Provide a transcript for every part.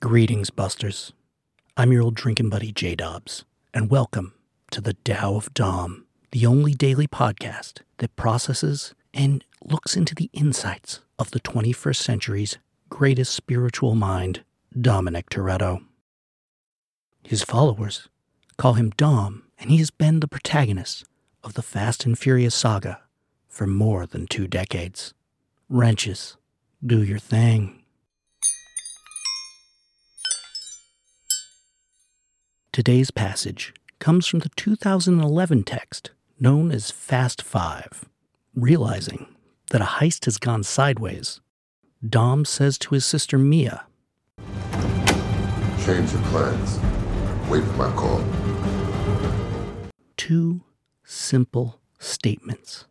Greetings, Busters. I'm your old drinking buddy, J Dobbs, and welcome to the Tao of Dom, the only daily podcast that processes and looks into the insights of the 21st century's greatest spiritual mind, Dominic Toretto. His followers call him Dom, and he has been the protagonist of the Fast and Furious saga for more than two decades. Wrenches, do your thing. Today's passage comes from the 2011 text known as Fast Five. Realizing that a heist has gone sideways, Dom says to his sister Mia, Change your plans. Wait for my call. Two simple statements,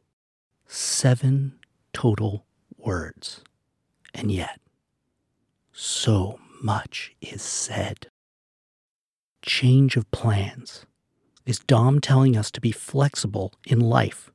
seven total words, and yet so much is said change of plans? Is Dom telling us to be flexible in life?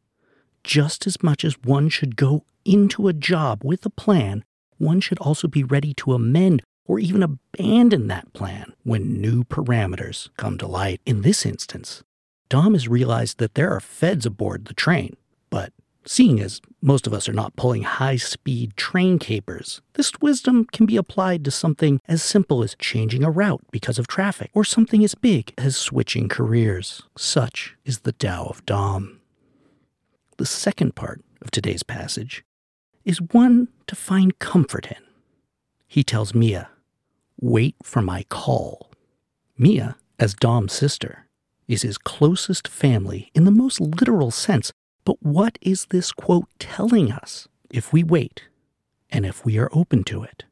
Just as much as one should go into a job with a plan, one should also be ready to amend or even abandon that plan when new parameters come to light. In this instance, Dom has realized that there are feds aboard the train, but Seeing as most of us are not pulling high speed train capers, this wisdom can be applied to something as simple as changing a route because of traffic, or something as big as switching careers. Such is the Tao of Dom. The second part of today's passage is one to find comfort in. He tells Mia, Wait for my call. Mia, as Dom's sister, is his closest family in the most literal sense but what is this quote telling us if we wait and if we are open to it?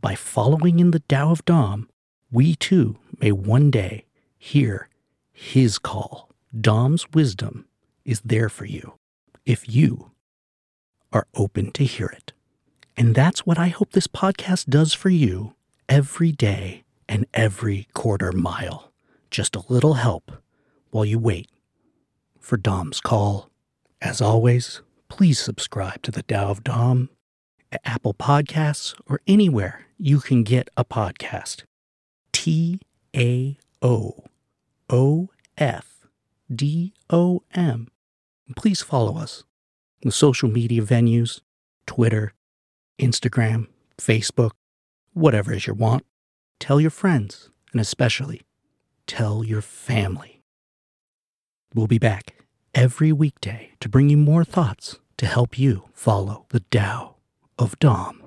By following in the Tao of Dom, we too may one day hear his call. Dom's wisdom is there for you if you are open to hear it. And that's what I hope this podcast does for you every day and every quarter mile. Just a little help while you wait for Dom's call as always, please subscribe to the Tao of Dom at Apple Podcasts or anywhere you can get a podcast. T A O O F D O M. Please follow us. The social media venues Twitter, Instagram, Facebook, whatever is your want. Tell your friends, and especially tell your family. We'll be back every weekday to bring you more thoughts to help you follow the Tao of Dom.